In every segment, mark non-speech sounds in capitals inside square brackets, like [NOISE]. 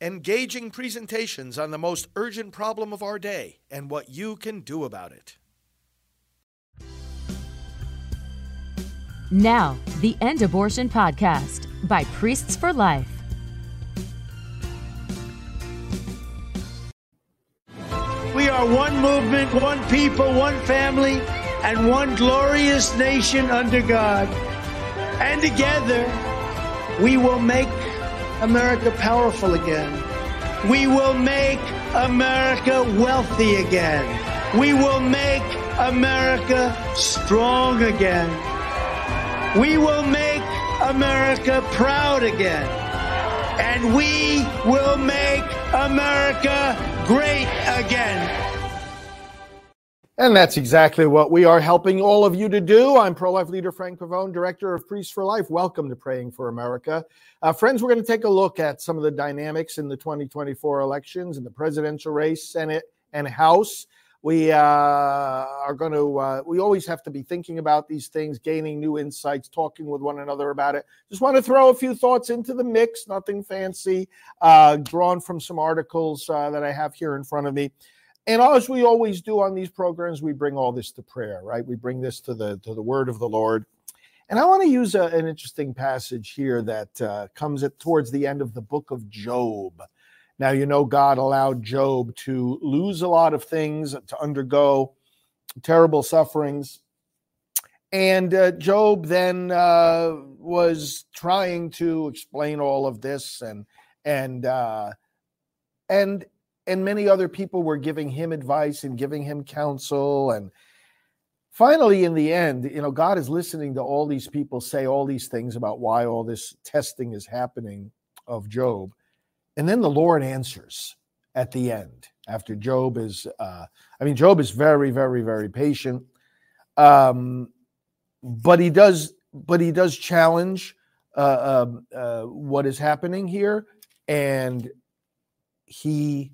engaging presentations on the most urgent problem of our day and what you can do about it. Now, the End Abortion Podcast by Priests for Life. We are one movement, one people, one family, and one glorious nation under God. And together, we will make America powerful again. We will make America wealthy again. We will make America strong again. We will make America proud again. And we will make America great again. And that's exactly what we are helping all of you to do. I'm pro life leader Frank Pavone, director of Priests for Life. Welcome to Praying for America. Uh, friends, we're going to take a look at some of the dynamics in the 2024 elections in the presidential race, Senate, and House. We uh, are going to, uh, we always have to be thinking about these things, gaining new insights, talking with one another about it. Just want to throw a few thoughts into the mix, nothing fancy, uh, drawn from some articles uh, that I have here in front of me and as we always do on these programs, we bring all this to prayer, right? We bring this to the to the word of the Lord. And I want to use a, an interesting passage here that uh, comes at towards the end of the book of Job. Now, you know, God allowed Job to lose a lot of things, to undergo terrible sufferings. And uh, Job then uh, was trying to explain all of this, and and uh, and and many other people were giving him advice and giving him counsel. And finally in the end you know god is listening to all these people say all these things about why all this testing is happening of job. And then the lord answers at the end after job is uh, i mean job is very very very patient. Um, but he does but he does challenge uh, um, uh, what is happening here. And he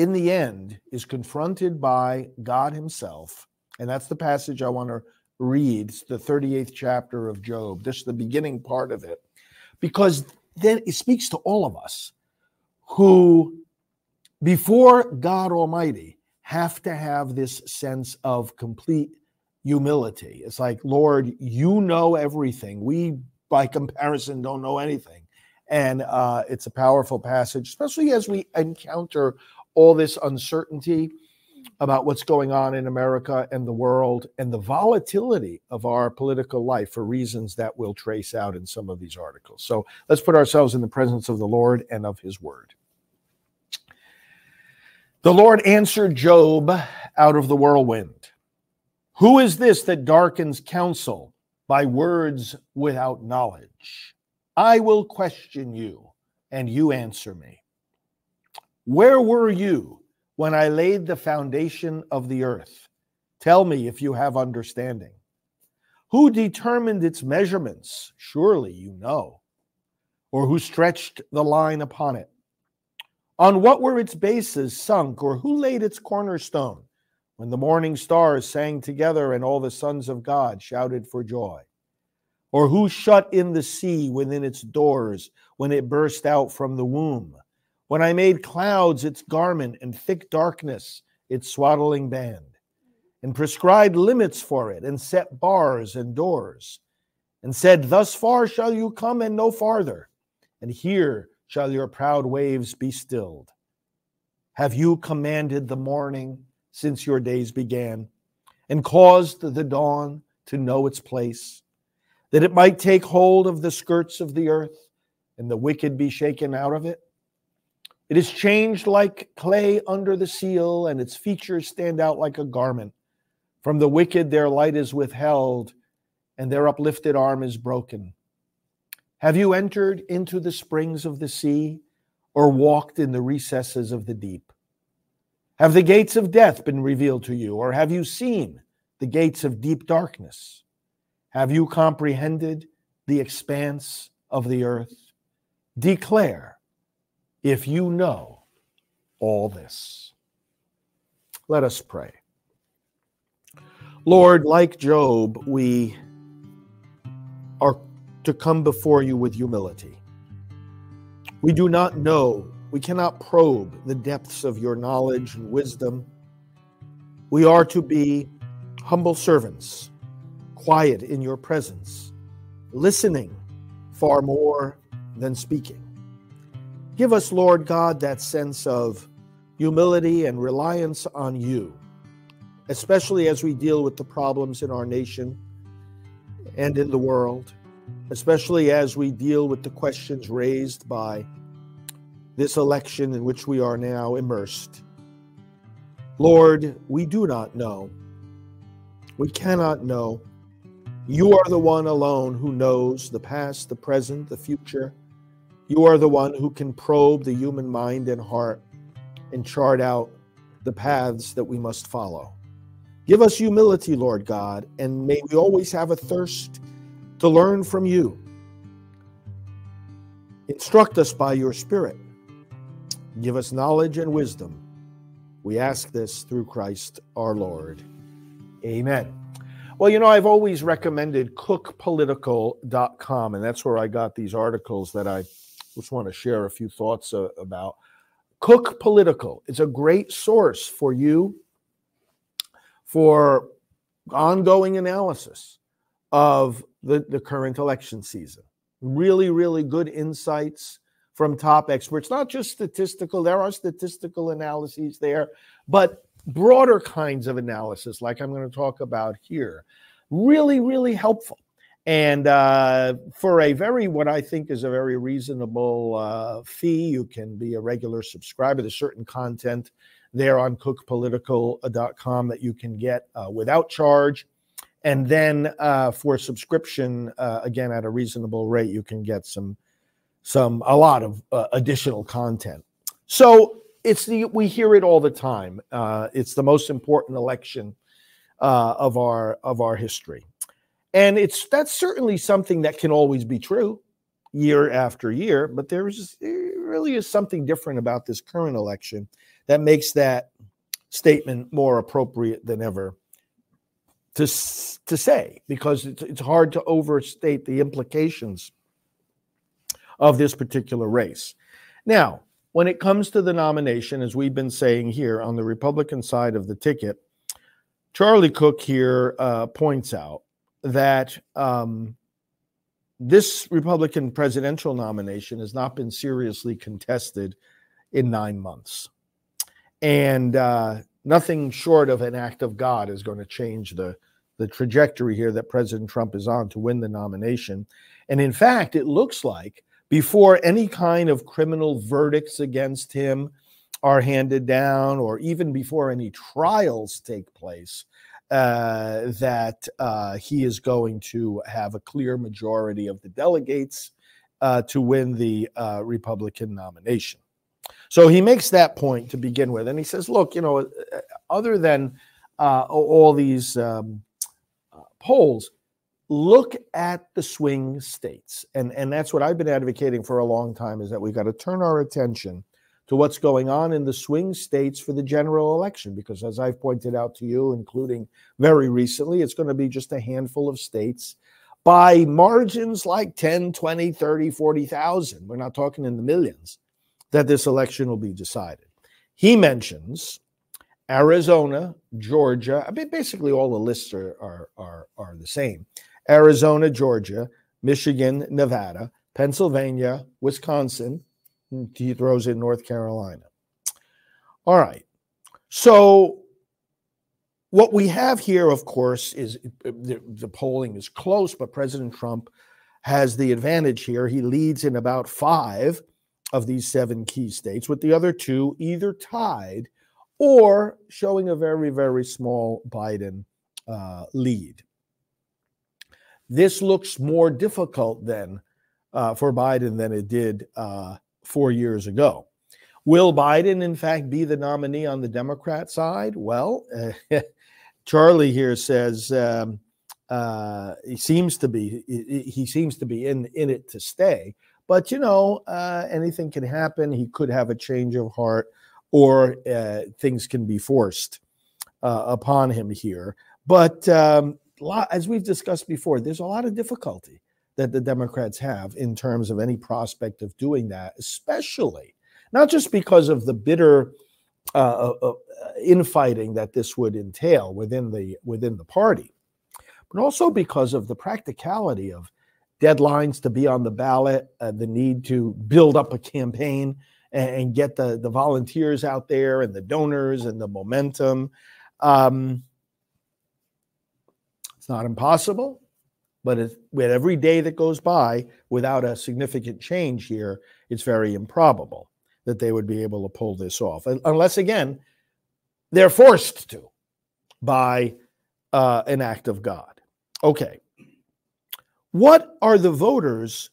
in the end is confronted by God Himself. And that's the passage I want to read. It's the 38th chapter of Job. This is the beginning part of it. Because then it speaks to all of us who, before God Almighty, have to have this sense of complete humility. It's like, Lord, you know everything. We, by comparison, don't know anything. And uh, it's a powerful passage, especially as we encounter all this uncertainty about what's going on in America and the world and the volatility of our political life for reasons that we'll trace out in some of these articles. So let's put ourselves in the presence of the Lord and of his word. The Lord answered Job out of the whirlwind Who is this that darkens counsel by words without knowledge? I will question you, and you answer me. Where were you when I laid the foundation of the earth? Tell me if you have understanding. Who determined its measurements? Surely you know. Or who stretched the line upon it? On what were its bases sunk, or who laid its cornerstone? When the morning stars sang together and all the sons of God shouted for joy? Or who shut in the sea within its doors when it burst out from the womb? When I made clouds its garment and thick darkness its swaddling band, and prescribed limits for it, and set bars and doors, and said, Thus far shall you come and no farther, and here shall your proud waves be stilled. Have you commanded the morning since your days began, and caused the dawn to know its place, that it might take hold of the skirts of the earth, and the wicked be shaken out of it? It is changed like clay under the seal, and its features stand out like a garment. From the wicked, their light is withheld, and their uplifted arm is broken. Have you entered into the springs of the sea, or walked in the recesses of the deep? Have the gates of death been revealed to you, or have you seen the gates of deep darkness? Have you comprehended the expanse of the earth? Declare if you know all this. Let us pray. Lord, like Job, we are to come before you with humility. We do not know, we cannot probe the depths of your knowledge and wisdom. We are to be humble servants, quiet in your presence, listening far more than speaking. Give us, Lord God, that sense of humility and reliance on you, especially as we deal with the problems in our nation and in the world, especially as we deal with the questions raised by this election in which we are now immersed. Lord, we do not know. We cannot know. You are the one alone who knows the past, the present, the future. You are the one who can probe the human mind and heart and chart out the paths that we must follow. Give us humility, Lord God, and may we always have a thirst to learn from you. Instruct us by your Spirit. Give us knowledge and wisdom. We ask this through Christ our Lord. Amen. Well, you know, I've always recommended cookpolitical.com, and that's where I got these articles that I just want to share a few thoughts uh, about. Cook Political It's a great source for you for ongoing analysis of the, the current election season. Really, really good insights from top experts, not just statistical, there are statistical analyses there, but broader kinds of analysis, like I'm going to talk about here. Really, really helpful. And uh, for a very, what I think is a very reasonable uh, fee, you can be a regular subscriber. There's certain content there on cookpolitical.com that you can get uh, without charge. And then uh, for subscription, uh, again, at a reasonable rate, you can get some, some, a lot of uh, additional content. So it's the, we hear it all the time. It's the most important election of our, of our history. And it's, that's certainly something that can always be true year after year, but there really is something different about this current election that makes that statement more appropriate than ever to, to say because it's, it's hard to overstate the implications of this particular race. Now, when it comes to the nomination, as we've been saying here on the Republican side of the ticket, Charlie Cook here uh, points out that um, this Republican presidential nomination has not been seriously contested in nine months. And uh, nothing short of an act of God is going to change the, the trajectory here that President Trump is on to win the nomination. And in fact, it looks like before any kind of criminal verdicts against him are handed down, or even before any trials take place, uh, that uh, he is going to have a clear majority of the delegates uh, to win the uh, Republican nomination. So he makes that point to begin with. And he says, look, you know, uh, other than all these um, polls, look at the swing states. And, and that's what I've been advocating for a long time is that we've got to turn our attention to what's going on in the swing states for the general election. Because as I've pointed out to you, including very recently, it's going to be just a handful of states by margins like 10, 20, 30, 40,000. We're not talking in the millions that this election will be decided. He mentions Arizona, Georgia. I mean, basically all the lists are, are, are, are the same. Arizona, Georgia, Michigan, Nevada, Pennsylvania, Wisconsin. He throws in North Carolina. All right. So what we have here, of course, is the, the polling is close, but President Trump has the advantage here. He leads in about five of these seven key states, with the other two either tied or showing a very, very small Biden uh, lead. This looks more difficult then uh, for Biden than it did uh, four years ago. Will Biden, in fact, be the nominee on the Democrat side? Well, [LAUGHS] Charlie here says um, uh, he seems to be he seems to be in in it to stay. But you know, uh, anything can happen. He could have a change of heart, or uh, things can be forced uh, upon him here. But um, as we've discussed before, there's a lot of difficulty that the Democrats have in terms of any prospect of doing that, especially not just because of the bitter uh, uh, uh, infighting that this would entail within the within the party, but also because of the practicality of deadlines to be on the ballot, uh, the need to build up a campaign and, and, get the the volunteers out there and the donors and the momentum. Um, it's not impossible, but with every day that goes by without a significant change here, it's very improbable that they would be able to pull this off, unless again they're forced to by uh, an act of God. Okay, what are the voters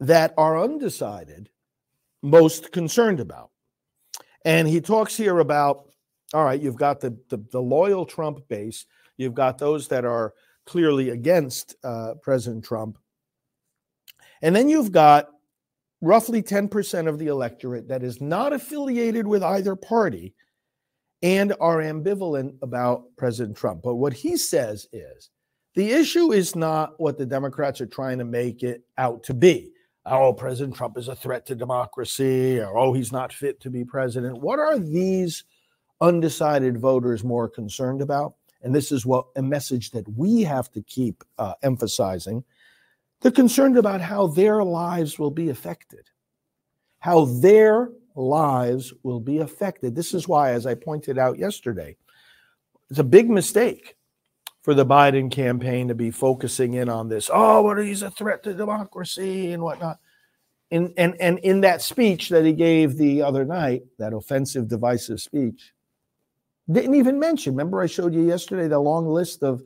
that are undecided most concerned about? And he talks here about all right, you've got the, the, the loyal Trump base, you've got those that are clearly against uh, President Trump. And then you've got roughly 10% of the electorate that is not affiliated with either party and are ambivalent about President Trump. But what he says is the issue is not what the Democrats are trying to make it out to be. Oh, President Trump is a threat to democracy, or oh, he's not fit to be president. What are these undecided voters more concerned about? And this is what a message that we have to keep uh, emphasizing they're concerned about how their lives will be affected. How their lives will be affected. This is why, as I pointed out yesterday, it's a big mistake for the Biden campaign to be focusing in on this. Oh, what he's a threat to democracy and whatnot. And, and, and in that speech that he gave the other night, that offensive, divisive speech, didn't even mention. Remember, I showed you yesterday the long list of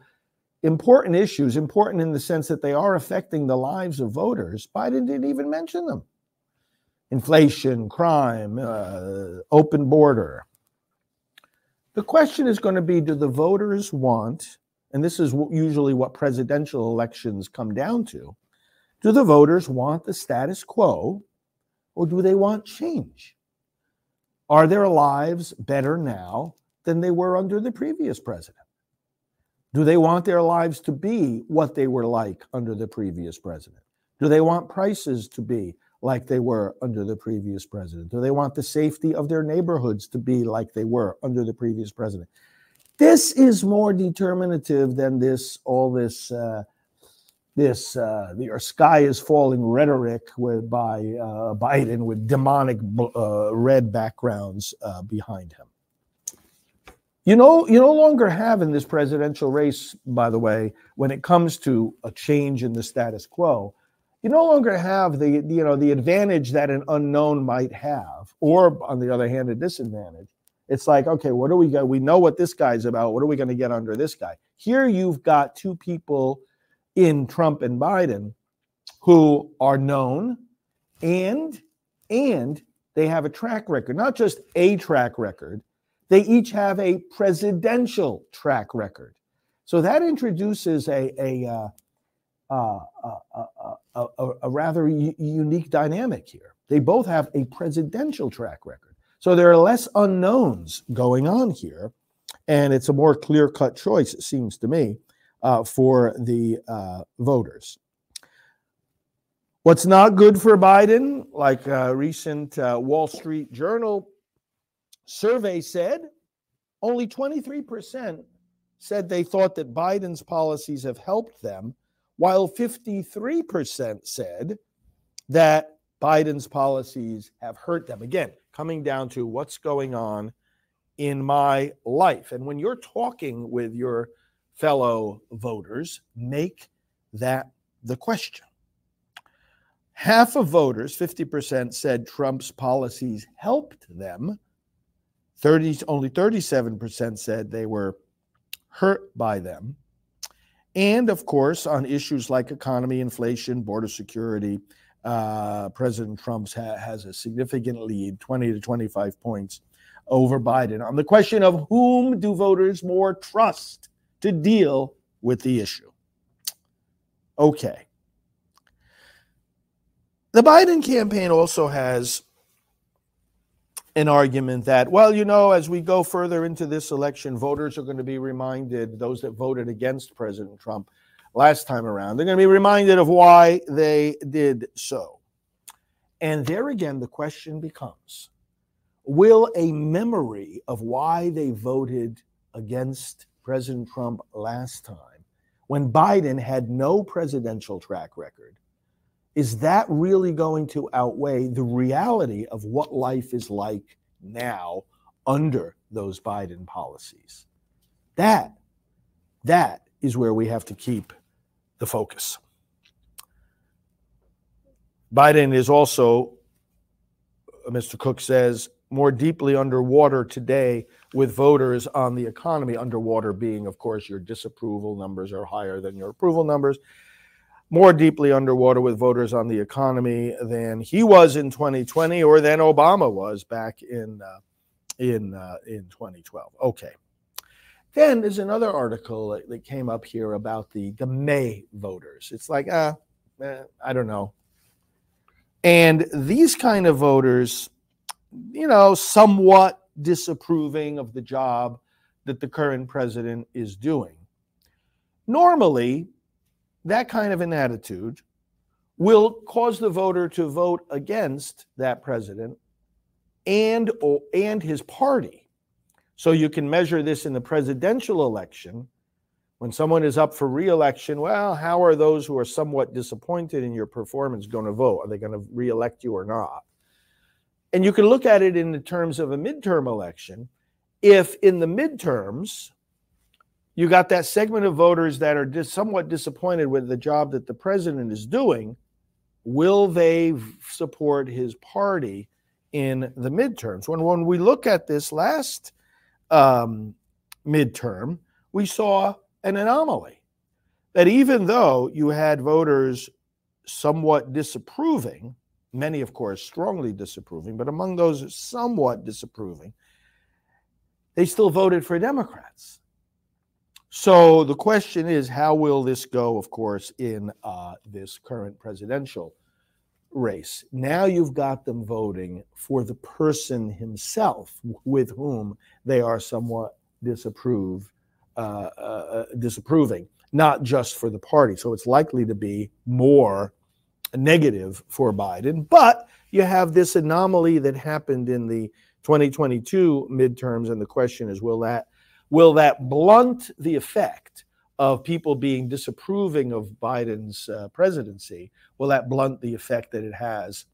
important issues, important in the sense that they are affecting the lives of voters. Biden didn't even mention them inflation, crime, uh, open border. The question is going to be do the voters want, and this is usually what presidential elections come down to, do the voters want the status quo or do they want change? Are their lives better now than they were under the previous president? Do they want their lives to be what they were like under the previous president? Do they want prices to be like they were under the previous president? Do they want the safety of their neighborhoods to be like they were under the previous president? This is more determinative than this all this uh, this uh, the sky is falling rhetoric with by uh, Biden with demonic uh, red backgrounds uh, behind him. You know, you no longer have in this presidential race, by the way, when it comes to a change in the status quo, you no longer have the you know the advantage that an unknown might have, or on the other hand, a disadvantage. It's like, okay, what do we got? We know what this guy's about. What are we going to get under this guy? Here you've got two people in Trump and Biden who are known and and they have a track record, not just a track record, they each have a presidential track record. So that introduces a, a, uh, uh, uh, uh a, a rather unique dynamic here. They both have a presidential track record. So there are less unknowns going on here. And it's a more clear cut choice, it seems to me, uh, for the uh, voters. What's not good for Biden, like a recent Wall Street Journal survey said only 23% said they thought that Biden's policies have helped them, while 53% said that Biden's policies have hurt them. Again, coming down to what's going on in my life. And when you're talking with your fellow voters, make that the question. Half of voters, 50%, said Trump's policies helped them, 30 only 37% said they were hurt by them. And of course, on issues like economy, inflation, border security, uh, President Trump ha- has a significant lead, 20 to 25 points over Biden. On the question of whom do voters more trust to deal with the issue? Okay. The Biden campaign also has an argument that, well, you know, as we go further into this election, voters are going to be reminded, those that voted against President Trump, last time around. They're going to be reminded of why they did so. And there again, the question becomes Will a memory of why they voted against President Trump last time, when Biden had no presidential track record, is that really going to outweigh the reality of what life is like now under those Biden policies? That, that is where we have to keep the focus. Biden is also, uh, Mr. Cook says, more deeply underwater today with voters on the economy. Underwater being, of course, your disapproval numbers are higher than your approval numbers. More deeply underwater with voters on the economy than he was in 2020 or than Obama was back in uh, in uh, in 2012. Okay. Then there's another article that, came up here about the the May voters. It's like, uh, eh, I don't know. And these kind of voters you know, somewhat disapproving of the job that the current president is doing. Normally, that kind of an attitude will cause the voter to vote against that president and or, and his party. So you can measure this in the presidential election when someone is up for reelection, well, how are those who are somewhat disappointed in your performance going to vote? Are they going to reelect you or not? And you can look at it in the terms of a midterm election. If in the midterms, you got that segment of voters that are somewhat disappointed with the job that the president is doing, will they support his party in the midterms? When, when we look at this last um, midterm, we saw an anomaly that even though you had voters somewhat disapproving many, of course, strongly disapproving, but among those somewhat disapproving, they still voted for Democrats. So the question is, how will this go, of course, in uh, this current presidential race? Now you've got them voting for the person himself with whom they are somewhat disapprove, uh, uh, uh disapproving, not just for the party. So it's likely to be more negative for Biden. But you have this anomaly that happened in the 2022 midterms, and the question is, will that will that blunt the effect of people being disapproving of Biden's uh, presidency? Will that blunt the effect that it has,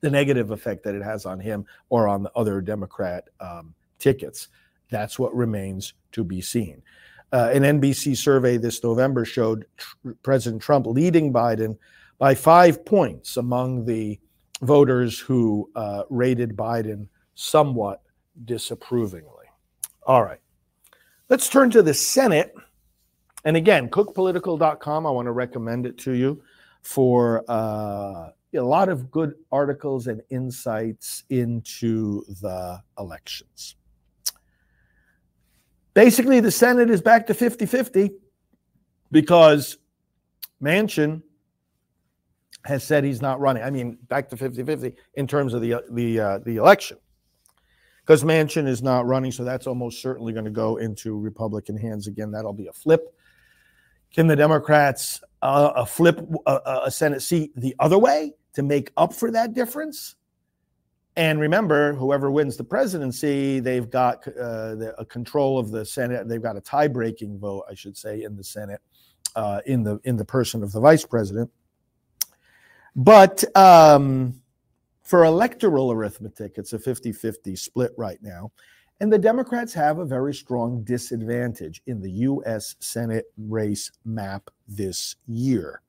the negative effect that it has on him or on the other Democrat um, tickets? That's what remains to be seen. Uh, an NBC survey this November showed tr- President Trump leading Biden by five points among the voters who uh, rated Biden somewhat disapprovingly. All right. Let's turn to the Senate. And again, cookpolitical.com, I want to recommend it to you for uh, a lot of good articles and insights into the elections. Basically, the Senate is back to 50 50 because Manchin has said he's not running. I mean, back to 50-50 in terms of the the uh, the election. Because Manchin is not running, so that's almost certainly going to go into Republican hands again. That'll be a flip. Can the Democrats uh, flip a, a Senate seat the other way to make up for that difference? And remember, whoever wins the presidency, they've got uh, the, a control of the Senate. They've got a tie-breaking vote, I should say, in the Senate, uh, in the in the person of the vice president. But um, for electoral arithmetic, it's a 50 50 split right now. And the Democrats have a very strong disadvantage in the U.S. Senate race map this year.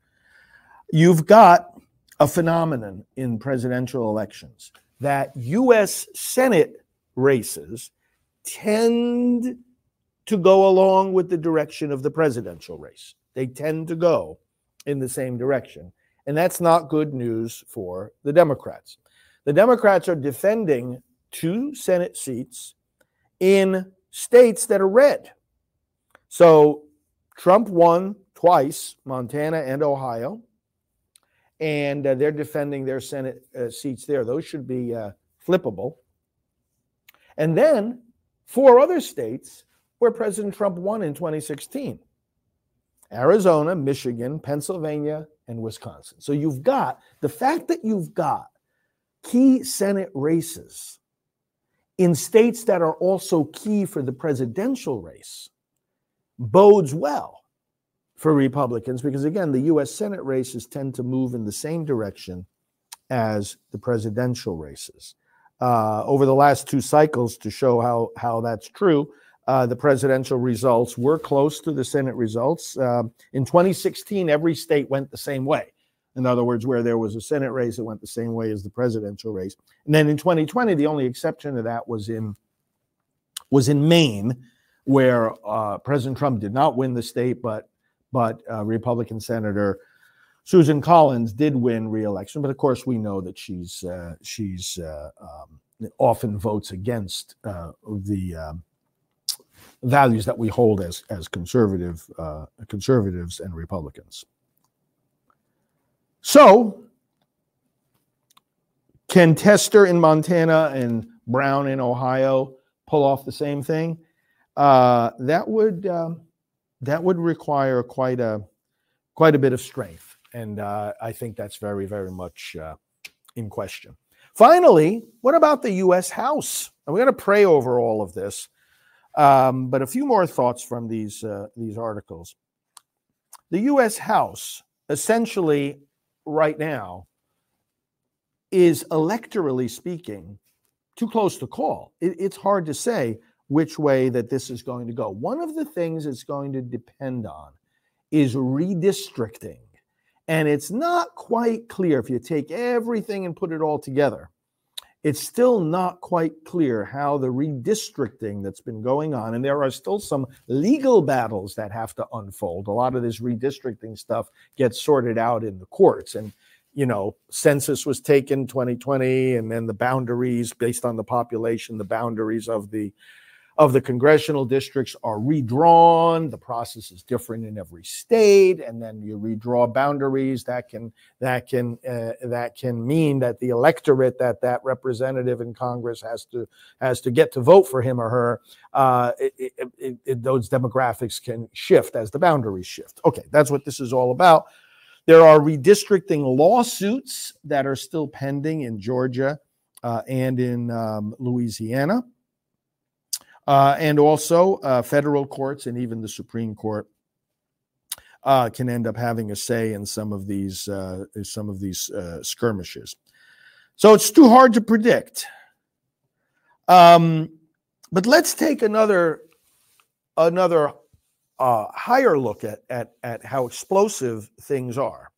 You've got a phenomenon in presidential elections that U.S. Senate races tend to go along with the direction of the presidential race. They tend to go in the same direction. And that's not good news for the Democrats. The Democrats are defending two Senate seats in states that are red. So Trump won twice, Montana and Ohio, and uh, they're defending their Senate uh, seats there. Those should be uh, flippable. And then four other states where President Trump won in 2016. Arizona, Michigan, Pennsylvania, and Wisconsin. So you've got the fact that you've got key Senate races in states that are also key for the presidential race bodes well for Republicans because, again, the US Senate races tend to move in the same direction as the presidential races. Uh, over the last two cycles, to show how, how that's true, uh, the presidential results were close to the Senate results. Uh, in 2016, every state went the same way. In other words, where there was a Senate race, it went the same way as the presidential race. And then in 2020, the only exception to that was in was in Maine, where uh, President Trump did not win the state, but but uh, Republican Senator Susan Collins did win re-election. But of course, we know that she's uh, she's uh, um, often votes against uh, the um, values that we hold as as conservative uh, conservatives and Republicans. So, can Tester in Montana and Brown in Ohio pull off the same thing? Uh, that would um, that would require quite a quite a bit of strength, and uh, I think that's very very much uh, in question. Finally, what about the U.S. House? And we're going to pray over all of this, um, but a few more thoughts from these uh, these articles. The U.S. House essentially right now is electorally speaking too close to call. It, it's hard to say which way that this is going to go. One of the things it's going to depend on is redistricting. And it's not quite clear if you take everything and put it all together. It's still not quite clear how the redistricting that's been going on, and there are still some legal battles that have to unfold. A lot of this redistricting stuff gets sorted out in the courts. And you know, census was taken 2020, and then the boundaries based on the population, the boundaries of the of the congressional districts are redrawn. The process is different in every state, and then you redraw boundaries. That can that can uh, that can mean that the electorate that that representative in Congress has to has to get to vote for him or her. Uh, it, it, it, those demographics can shift as the boundaries shift. Okay, that's what this is all about. There are redistricting lawsuits that are still pending in Georgia uh, and in um, Louisiana. Uh, and also, uh, federal courts and even the Supreme Court uh, can end up having a say in some of these uh, some of these uh, skirmishes. So it's too hard to predict. Um, but let's take another another uh, higher look at, at at how explosive things are.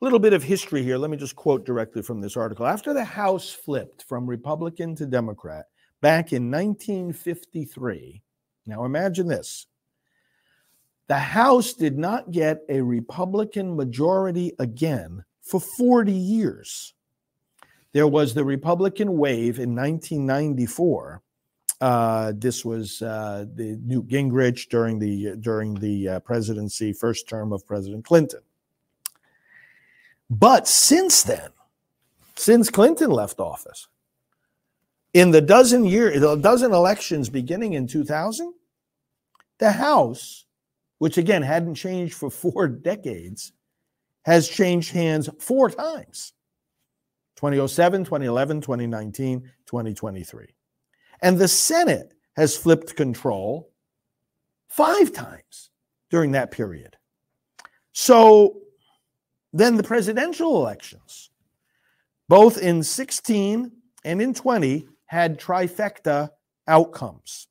A little bit of history here. Let me just quote directly from this article. After the House flipped from Republican to Democrat back in 1953. Now imagine this the House did not get a Republican majority again for 40 years. There was the Republican wave in 1994. Uh, this was uh, the Newt Gingrich during the during the uh, presidency, first term of President Clinton. But since then, since Clinton left office, in the dozen year, the dozen elections beginning in 2000, the House, which again hadn't changed for four decades, has changed hands four times 2007, 2011, 2019, 2023. And the Senate has flipped control five times during that period. So then the presidential elections, both in 16 and in 20, had trifecta outcomes.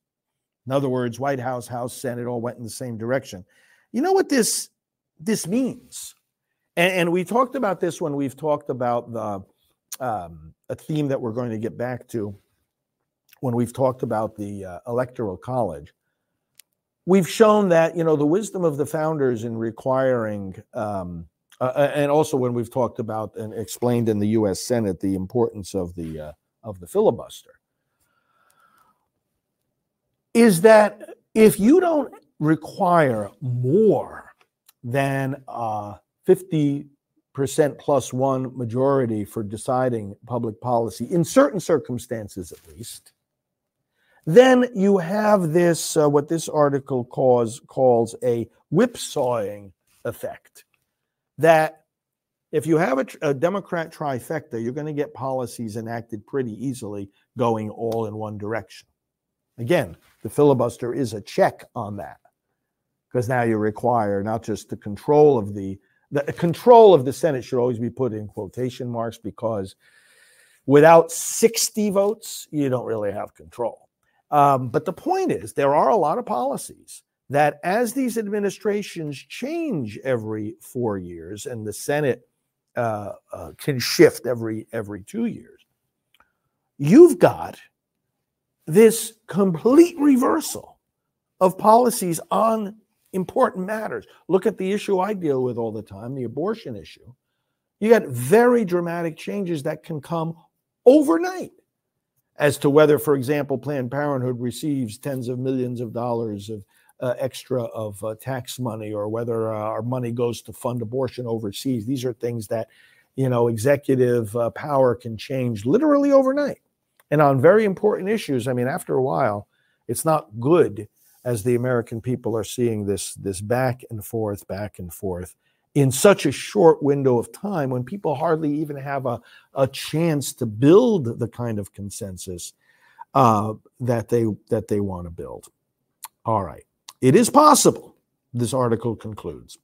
In other words, White House, House, Senate all went in the same direction. You know what this this means? And, and we talked about this when we've talked about the um, a theme that we're going to get back to when we've talked about the uh, electoral college. We've shown that you know the wisdom of the founders in requiring, um, uh, and also when we've talked about and explained in the U.S. Senate the importance of the uh, of the filibuster is that if you don't require more than a 50% plus one majority for deciding public policy, in certain circumstances at least, then you have this, uh, what this article calls, calls a whipsawing effect. That if you have a, a Democrat trifecta, you're going to get policies enacted pretty easily going all in one direction. Again, the filibuster is a check on that because now you require not just the control of the the control of the Senate should always be put in quotation marks because without 60 votes, you don't really have control. Um, but the point is, there are a lot of policies that, as these administrations change every four years, and the Senate uh, uh, can shift every every two years, you've got this complete reversal of policies on important matters. Look at the issue I deal with all the time, the abortion issue. You got very dramatic changes that can come overnight as to whether, for example, Planned Parenthood receives tens of millions of dollars of uh, extra of uh, tax money or whether uh, our money goes to fund abortion overseas. These are things that, you know, executive uh, power can change literally overnight. And on very important issues, I mean, after a while, it's not good as the American people are seeing this, this back and forth, back and forth in such a short window of time when people hardly even have a, a chance to build the kind of consensus uh, that they that they want to build. All right. It is possible, this article concludes,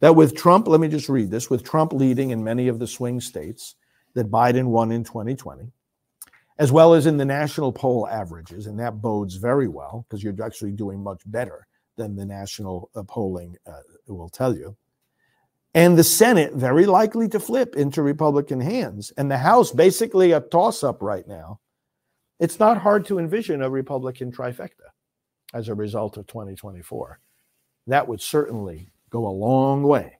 that with Trump, let me just read this, with Trump leading in many of the swing states that Biden won in 2020, as well as in the national poll averages. And that bodes very well because you're actually doing much better than the national uh, polling uh, will tell you. And the Senate very likely to flip into Republican hands, and the House basically a toss up right now. It's not hard to envision a Republican trifecta as a result of 2024. That would certainly go a long way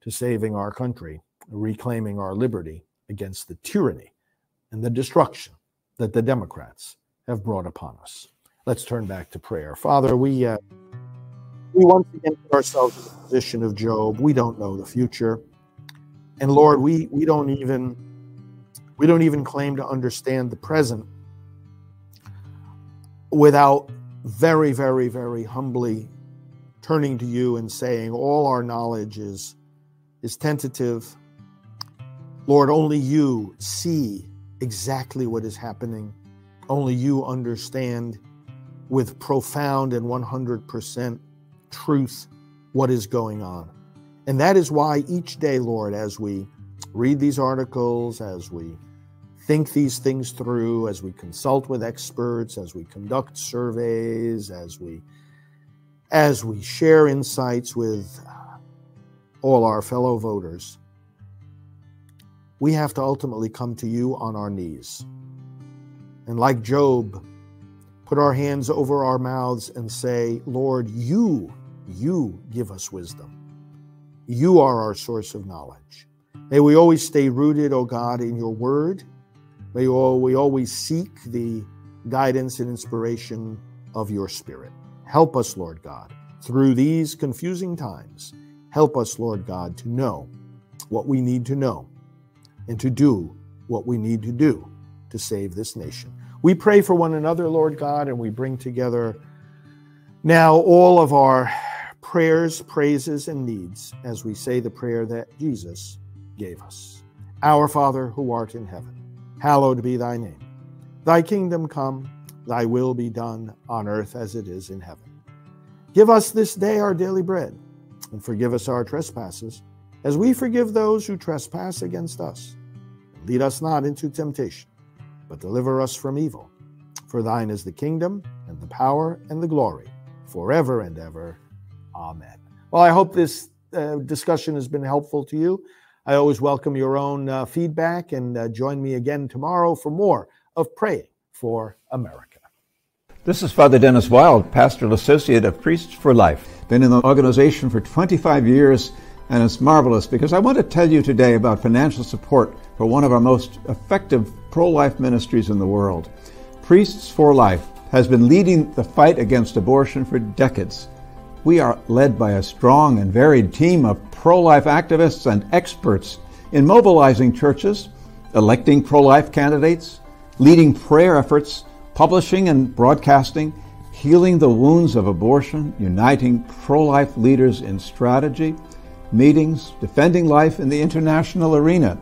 to saving our country, reclaiming our liberty against the tyranny and the destruction that the Democrats have brought upon us. Let's turn back to prayer. Father, we uh, we once again put ourselves in the position of Job. We don't know the future, and Lord, we we don't even we don't even claim to understand the present without very, very, very humbly turning to you and saying, all our knowledge is is tentative. Lord, only you see exactly what is happening. Only you understand with profound and 100% truth what is going on. And that is why each day, Lord, as we read these articles, as we think these things through, as we consult with experts, as we conduct surveys, as we as we share insights with uh, all our fellow voters, we have to ultimately come to you on our knees. And like Job, put our hands over our mouths and say, Lord, you, you give us wisdom. You are our source of knowledge. May we always stay rooted, O oh God, in your word. May all, we always seek the guidance and inspiration of your spirit. Help us, Lord God, through these confusing times. Help us, Lord God, to know what we need to know and to do what we need to do to save this nation. We pray for one another, Lord God, and we bring together now all of our prayers, praises, and needs as we say the prayer that Jesus gave us. Our Father who art in heaven, hallowed be thy name. Thy kingdom come, thy will be done on earth as it is in heaven. Give us this day our daily bread, and forgive us our trespasses, as we forgive those who trespass against us Lead us not into temptation, but deliver us from evil. For thine is the kingdom, and the power, and the glory, forever and ever. Amen. Well, I hope this uh, discussion has been helpful to you. I always welcome your own uh, feedback, and uh, join me again tomorrow for more of Praying for America. This is Father Denis Wilde, Pastoral Associate of Priests for Life. Been in the organization for 25 years, and it's marvelous because I want to tell you today about financial support for one of our most effective pro life ministries in the world. Priests for Life has been leading the fight against abortion for decades. We are led by a strong and varied team of pro life activists and experts in mobilizing churches, electing pro life candidates, leading prayer efforts, publishing and broadcasting, healing the wounds of abortion, uniting pro life leaders in strategy, meetings, defending life in the international arena.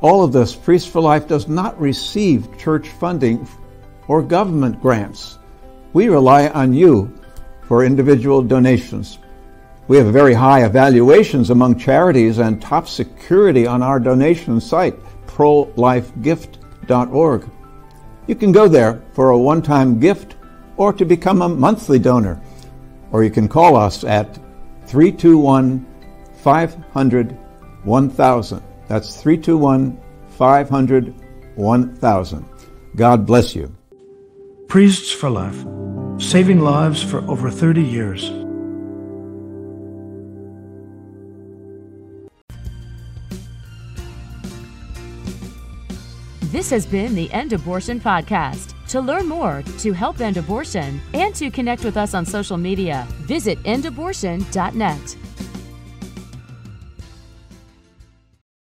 All of this, Priests for Life does not receive church funding or government grants. We rely on you for individual donations. We have very high evaluations among charities and top security on our donation site, prolifegift.org. You can go there for a one time gift or to become a monthly donor, or you can call us at 321 500 1000. That's 321 500 1000. God bless you. Priests for Life, saving lives for over 30 years. This has been the End Abortion Podcast. To learn more, to help end abortion, and to connect with us on social media, visit endabortion.net.